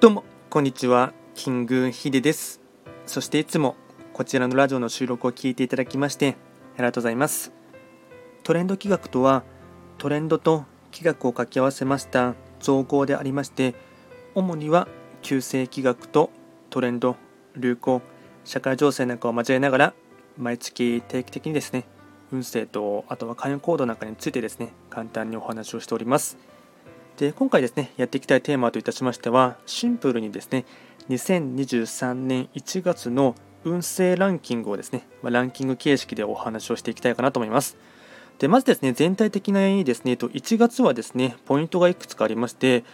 どうもこんにちは、キングヒデです。そしていつもこちらのラジオの収録を聞いていただきましてありがとうございます。トレンド企画とは、トレンドと企画を掛け合わせました造語でありまして、主には旧世企画とトレンド、流行、社会情勢なんかを交えながら、毎月定期的にですね、運勢とあとは関与行動なんかについてですね、簡単にお話をしております。で今回ですねやっていきたいテーマといたしましてはシンプルにですね2023年1月の運勢ランキングをですね、まランキング形式でお話をしていきたいかなと思います。でまずですね全体的なですね1月はですねポイントがいくつかありまして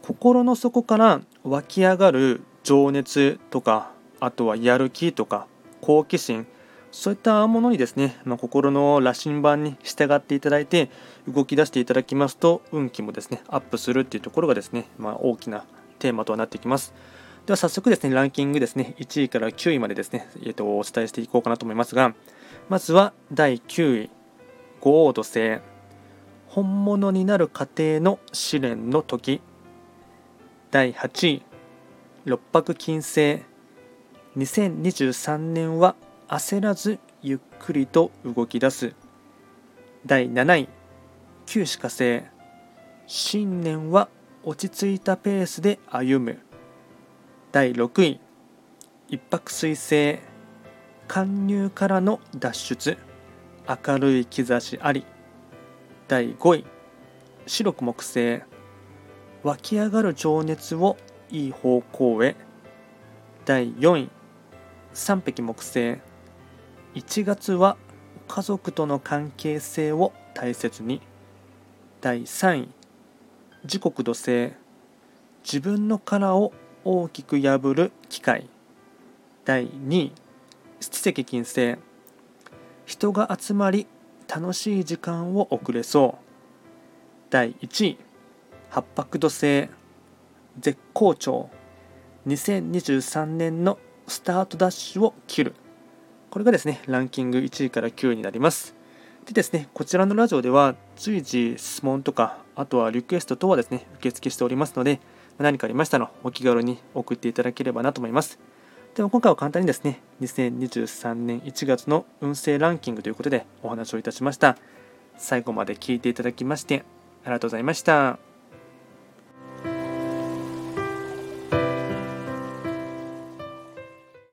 心の底から湧き上がる情熱とかあとはやる気とか好奇心そういったものにですね、まあ、心の羅針盤に従っていただいて動き出していただきますと運気もですねアップするっていうところがですね、まあ、大きなテーマとはなってきます。では早速ですねランキングですね1位から9位までですね、えー、とお伝えしていこうかなと思いますがまずは第9位五王土星。本物になる過程の試練の時。第8位六白金星。2023年は焦らずゆっくりと動き出す。第7位。旧歯科星。新年は落ち着いたペースで歩む。第6位。一泊水星。貫入からの脱出。明るい兆しあり。第5位。白く木星。湧き上がる情熱をいい方向へ。第4位。三匹木星。1月は家族との関係性を大切に。第3位時刻土星自分の殻を大きく破る機会。第2位七石金星。人が集まり楽しい時間を送れそう。第1位八白土星。絶好調。2023年のスタートダッシュを切る。これがですね、ランキング1位から9位になります。でですね、こちらのラジオでは随時質問とか、あとはリクエスト等はですね、受付しておりますので、何かありましたらお気軽に送っていただければなと思います。では今回は簡単にですね、2023年1月の運勢ランキングということでお話をいたしました。最後まで聞いていただきましてありがとうございました。